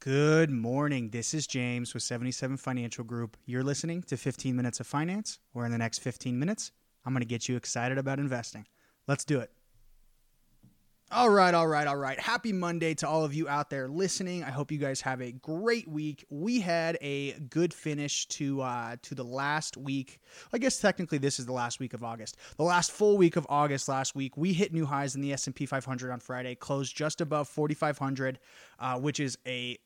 Good morning. This is James with 77 Financial Group. You're listening to 15 Minutes of Finance, where in the next 15 minutes, I'm going to get you excited about investing. Let's do it. All right, all right, all right. Happy Monday to all of you out there listening. I hope you guys have a great week. We had a good finish to uh, to the last week. I guess technically this is the last week of August. The last full week of August last week, we hit new highs in the S&P 500 on Friday, closed just above 4,500, uh, which is a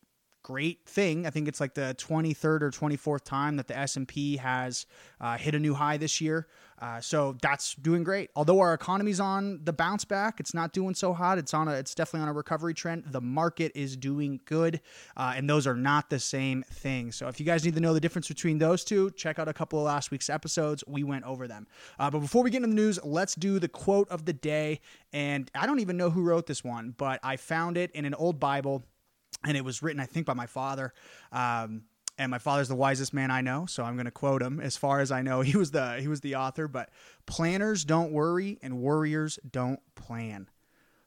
great thing. I think it's like the 23rd or 24th time that the S&P has uh, hit a new high this year. Uh, so that's doing great. Although our economy's on the bounce back, it's not doing so hot. It's on a, it's definitely on a recovery trend. The market is doing good, uh, and those are not the same thing. So if you guys need to know the difference between those two, check out a couple of last week's episodes. We went over them. Uh, but before we get into the news, let's do the quote of the day. And I don't even know who wrote this one, but I found it in an old Bible and it was written, I think, by my father. Um, and my father's the wisest man I know, so I'm going to quote him. As far as I know, he was the he was the author. But planners don't worry, and worriers don't plan.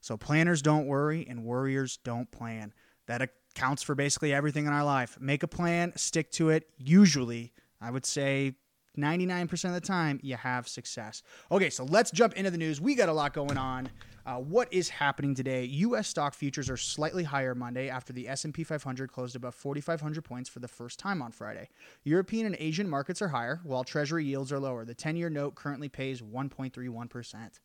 So planners don't worry, and worriers don't plan. That accounts for basically everything in our life. Make a plan, stick to it. Usually, I would say 99% of the time, you have success. Okay, so let's jump into the news. We got a lot going on. Uh, what is happening today? U.S. stock futures are slightly higher Monday after the S&P 500 closed above 4,500 points for the first time on Friday. European and Asian markets are higher, while Treasury yields are lower. The 10-year note currently pays 1.31%.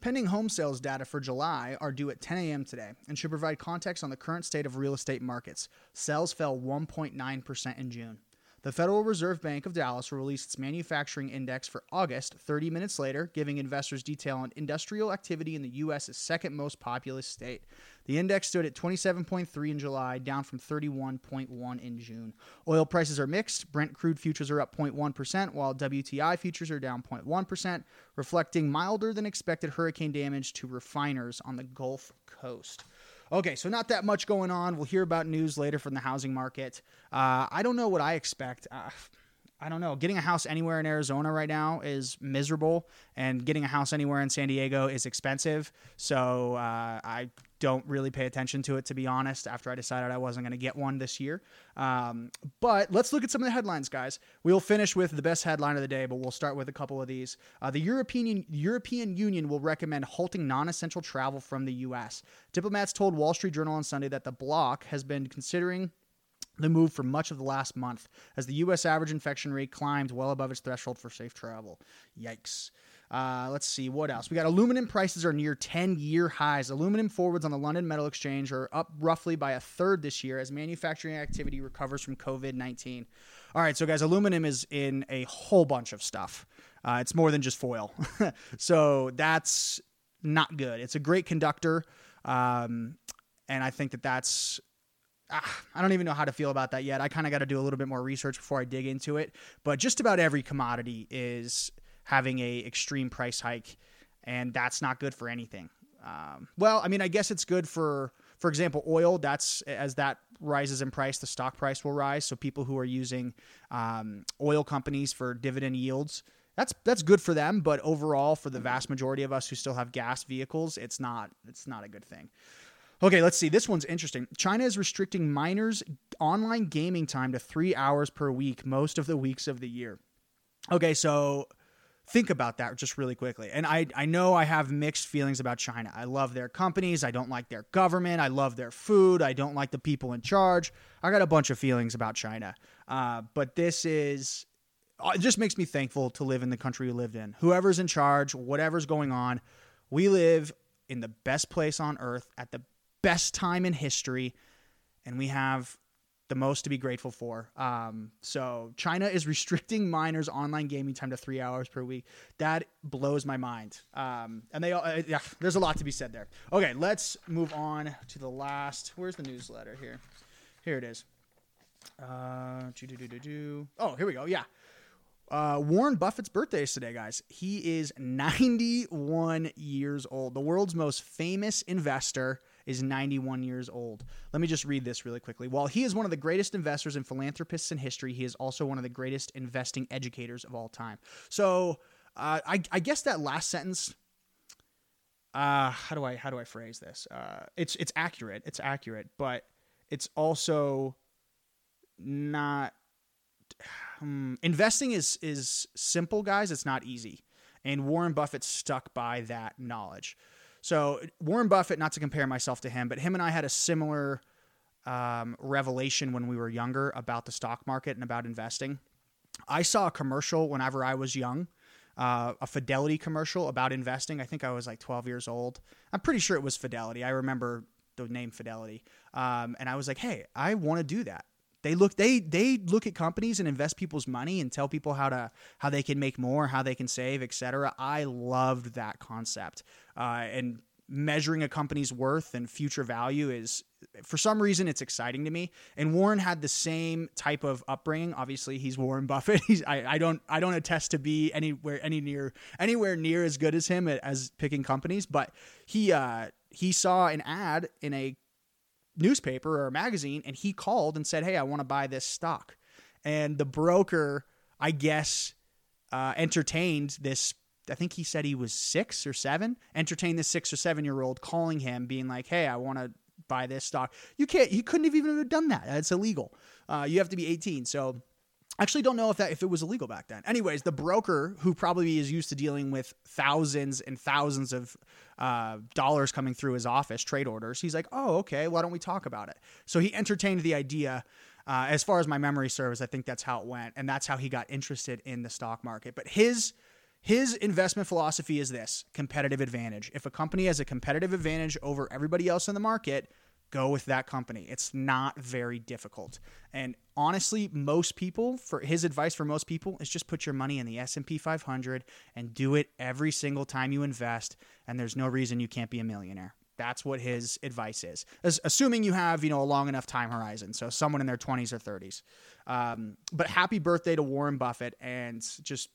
Pending home sales data for July are due at 10 a.m. today and should provide context on the current state of real estate markets. Sales fell 1.9% in June. The Federal Reserve Bank of Dallas will release its manufacturing index for August 30 minutes later, giving investors detail on industrial activity in the U.S.'s second most populous state. The index stood at 27.3 in July, down from 31.1 in June. Oil prices are mixed. Brent crude futures are up 0.1%, while WTI futures are down 0.1%, reflecting milder than expected hurricane damage to refiners on the Gulf Coast. Okay, so not that much going on. We'll hear about news later from the housing market. Uh, I don't know what I expect. Uh, I don't know. Getting a house anywhere in Arizona right now is miserable, and getting a house anywhere in San Diego is expensive. So uh, I don't really pay attention to it, to be honest, after I decided I wasn't going to get one this year. Um, but let's look at some of the headlines, guys. We'll finish with the best headline of the day, but we'll start with a couple of these. Uh, the European, European Union will recommend halting non essential travel from the U.S. Diplomats told Wall Street Journal on Sunday that the bloc has been considering the move for much of the last month as the U.S. average infection rate climbed well above its threshold for safe travel. Yikes. Uh, let's see what else. We got aluminum prices are near 10 year highs. Aluminum forwards on the London Metal Exchange are up roughly by a third this year as manufacturing activity recovers from COVID 19. All right, so guys, aluminum is in a whole bunch of stuff. Uh, it's more than just foil. so that's not good. It's a great conductor. Um, and I think that that's I don't even know how to feel about that yet. I kind of got to do a little bit more research before I dig into it. But just about every commodity is having a extreme price hike, and that's not good for anything. Um, well, I mean, I guess it's good for, for example, oil. That's as that rises in price, the stock price will rise. So people who are using um, oil companies for dividend yields, that's that's good for them. But overall, for the vast majority of us who still have gas vehicles, it's not it's not a good thing. Okay, let's see. This one's interesting. China is restricting minors' online gaming time to three hours per week most of the weeks of the year. Okay, so think about that just really quickly. And I, I know I have mixed feelings about China. I love their companies. I don't like their government. I love their food. I don't like the people in charge. I got a bunch of feelings about China. Uh, but this is, uh, it just makes me thankful to live in the country we lived in. Whoever's in charge, whatever's going on, we live in the best place on earth at the best time in history. And we have the most to be grateful for. Um, so China is restricting minors' online gaming time to three hours per week. That blows my mind. Um, and they, uh, yeah, there's a lot to be said there. Okay, let's move on to the last. Where's the newsletter here? Here it is. Uh, oh, here we go. Yeah. Uh, Warren Buffett's birthday is today, guys. He is 91 years old, the world's most famous investor is 91 years old. Let me just read this really quickly. While he is one of the greatest investors and philanthropists in history, he is also one of the greatest investing educators of all time. So uh, I, I, guess that last sentence. Uh, how do I how do I phrase this? Uh, it's it's accurate. It's accurate, but it's also not um, investing is is simple, guys. It's not easy, and Warren Buffett stuck by that knowledge. So Warren Buffett, not to compare myself to him, but him and I had a similar um, revelation when we were younger about the stock market and about investing. I saw a commercial whenever I was young, uh, a Fidelity commercial about investing. I think I was like 12 years old. I'm pretty sure it was Fidelity. I remember the name Fidelity, um, and I was like, "Hey, I want to do that." They look they they look at companies and invest people's money and tell people how to how they can make more, how they can save, etc. I loved that concept, uh, and measuring a company's worth and future value is for some reason it's exciting to me. And warren had the same type of upbringing. Obviously he's warren buffett. He's I, I don't i don't attest to be anywhere any near anywhere near as good as him as picking companies. But he uh he saw an ad in a newspaper or a magazine and he called and said, Hey, I want to buy this stock. And the broker, I guess, uh, entertained this. I think he said he was six or seven, entertained this six or seven year old calling him, being like, Hey, I want to buy this stock. You can't, you couldn't have even done that. It's illegal. Uh, you have to be 18. So actually don't know if that if it was illegal back then. Anyways, the broker who probably is used to dealing with thousands and thousands of uh, dollars coming through his office, trade orders, he's like, "Oh, okay. Why don't we talk about it?" So he entertained the idea. Uh, as far as my memory serves, I think that's how it went, and that's how he got interested in the stock market. But his his investment philosophy is this: competitive advantage. If a company has a competitive advantage over everybody else in the market, go with that company. It's not very difficult. And honestly, most people for his advice for most people is just put your money in the S&P 500 and do it every single time you invest and there's no reason you can't be a millionaire. That's what his advice is. As, assuming you have, you know, a long enough time horizon. So someone in their 20s or 30s. Um, but happy birthday to Warren Buffett and just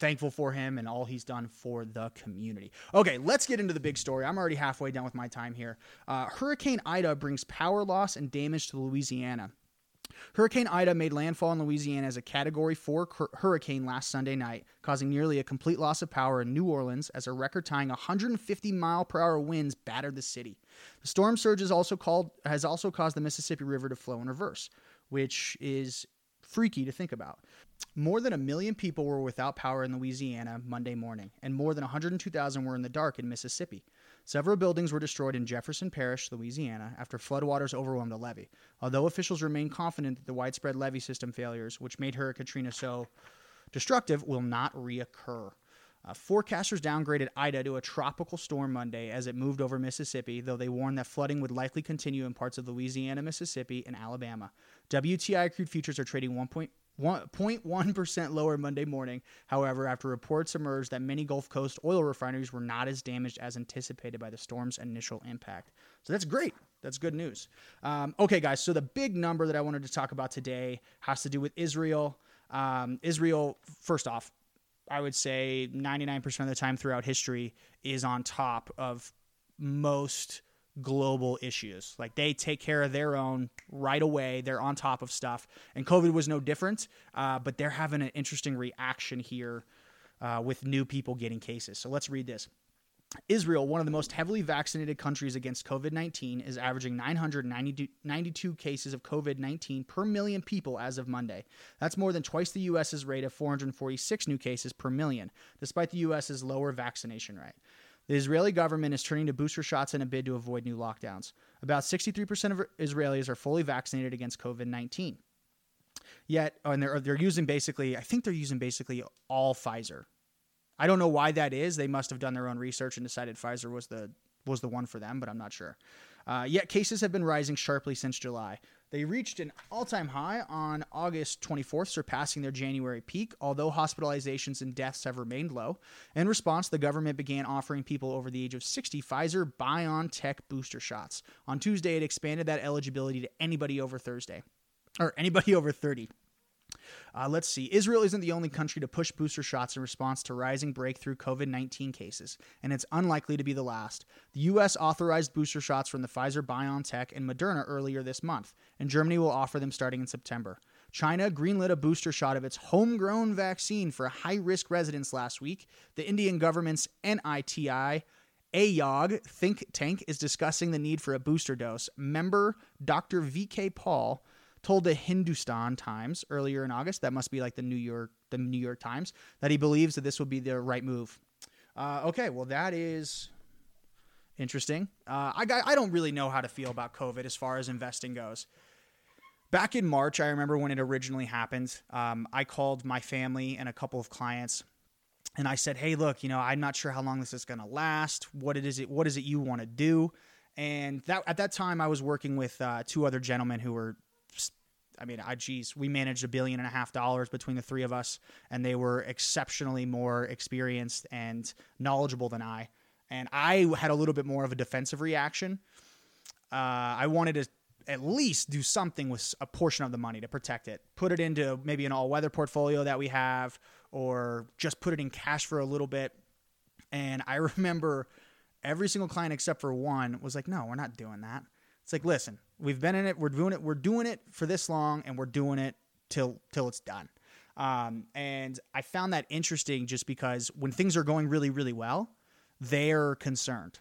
thankful for him and all he's done for the community. Okay, let's get into the big story. I'm already halfway done with my time here. Uh, Hurricane Ida brings power loss and damage to Louisiana. Hurricane Ida made landfall in Louisiana as a Category 4 hurricane last Sunday night, causing nearly a complete loss of power in New Orleans as a record tying 150 mile per hour winds battered the city. The storm surge also, called, has also caused the Mississippi River to flow in reverse, which is freaky to think about. More than a million people were without power in Louisiana Monday morning, and more than 102,000 were in the dark in Mississippi. Several buildings were destroyed in Jefferson Parish, Louisiana, after floodwaters overwhelmed a levee. Although officials remain confident that the widespread levee system failures, which made Hurricane Katrina so destructive, will not reoccur. Uh, forecasters downgraded Ida to a tropical storm Monday as it moved over Mississippi, though they warned that flooding would likely continue in parts of Louisiana, Mississippi, and Alabama. WTI crude futures are trading 1.1% lower Monday morning, however, after reports emerged that many Gulf Coast oil refineries were not as damaged as anticipated by the storm's initial impact. So that's great. That's good news. Um, okay, guys, so the big number that I wanted to talk about today has to do with Israel. Um, Israel, first off, I would say 99% of the time throughout history is on top of most global issues. Like they take care of their own right away. They're on top of stuff. And COVID was no different, uh, but they're having an interesting reaction here uh, with new people getting cases. So let's read this. Israel, one of the most heavily vaccinated countries against COVID 19, is averaging 992 cases of COVID 19 per million people as of Monday. That's more than twice the U.S.'s rate of 446 new cases per million, despite the U.S.'s lower vaccination rate. The Israeli government is turning to booster shots in a bid to avoid new lockdowns. About 63% of Israelis are fully vaccinated against COVID 19. Yet, and they're, they're using basically, I think they're using basically all Pfizer. I don't know why that is. They must have done their own research and decided Pfizer was the was the one for them, but I'm not sure. Uh, yet cases have been rising sharply since July. They reached an all time high on August 24th, surpassing their January peak, although hospitalizations and deaths have remained low. In response, the government began offering people over the age of 60 Pfizer BioNTech booster shots. On Tuesday, it expanded that eligibility to anybody over Thursday, or anybody over 30. Uh, let's see. Israel isn't the only country to push booster shots in response to rising breakthrough COVID 19 cases, and it's unlikely to be the last. The U.S. authorized booster shots from the Pfizer BioNTech and Moderna earlier this month, and Germany will offer them starting in September. China greenlit a booster shot of its homegrown vaccine for high risk residents last week. The Indian government's NITI Aayog think tank is discussing the need for a booster dose. Member Dr. VK Paul told the Hindustan Times earlier in August, that must be like the New York the New York Times, that he believes that this would be the right move. Uh, okay, well that is interesting. Uh, I I don't really know how to feel about COVID as far as investing goes. Back in March, I remember when it originally happened. Um, I called my family and a couple of clients and I said, "Hey, look, you know, I'm not sure how long this is going to last. What it is it what is it you want to do?" And that at that time, I was working with uh, two other gentlemen who were, I mean, I geez, we managed a billion and a half dollars between the three of us, and they were exceptionally more experienced and knowledgeable than I. And I had a little bit more of a defensive reaction. Uh, I wanted to at least do something with a portion of the money to protect it. Put it into maybe an all weather portfolio that we have, or just put it in cash for a little bit. And I remember every single client except for one was like, no, we're not doing that. It's like, listen, we've been in it, we're doing it, we're doing it for this long, and we're doing it till till it's done. Um, and I found that interesting just because when things are going really, really well, they're concerned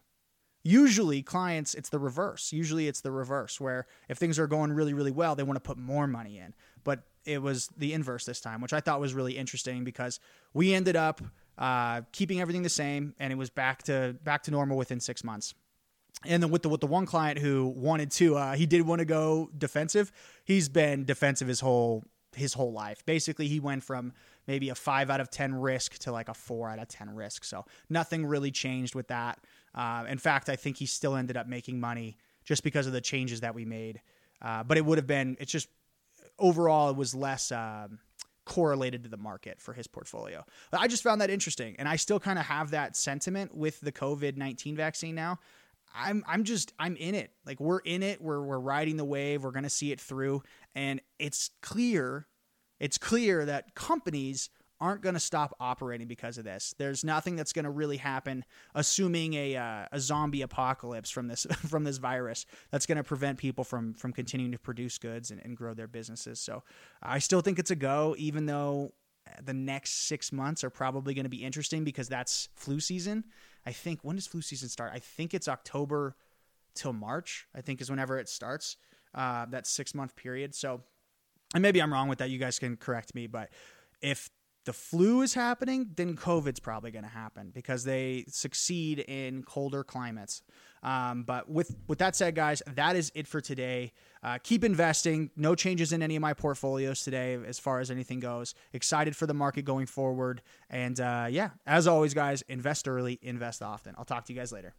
Usually, clients, it's the reverse. Usually, it's the reverse, where if things are going really, really well, they want to put more money in. But it was the inverse this time, which I thought was really interesting because we ended up uh, keeping everything the same, and it was back to back to normal within six months. And then with the with the one client who wanted to, uh, he did want to go defensive. He's been defensive his whole his whole life. Basically, he went from maybe a five out of ten risk to like a four out of ten risk. So nothing really changed with that. Uh, in fact, I think he still ended up making money just because of the changes that we made. Uh, but it would have been, it's just overall, it was less um, correlated to the market for his portfolio. But I just found that interesting. And I still kind of have that sentiment with the COVID 19 vaccine now. I'm I'm just I'm in it. Like we're in it. We're we're riding the wave. We're gonna see it through. And it's clear, it's clear that companies aren't to stop operating because of this. There's nothing that's to really happen, assuming a uh, a zombie apocalypse from this from this virus that's to prevent people from from continuing to produce goods and, and grow their businesses. So I still think it's a go, even though the next six months are probably going to be interesting because that's flu season. I think when does flu season start? I think it's October till March. I think is whenever it starts. Uh, that six month period. So, and maybe I'm wrong with that. You guys can correct me, but if the flu is happening, then COVID's probably going to happen because they succeed in colder climates. Um, but with with that said, guys, that is it for today. Uh, keep investing. No changes in any of my portfolios today as far as anything goes. Excited for the market going forward. And uh, yeah, as always, guys, invest early, invest often. I'll talk to you guys later.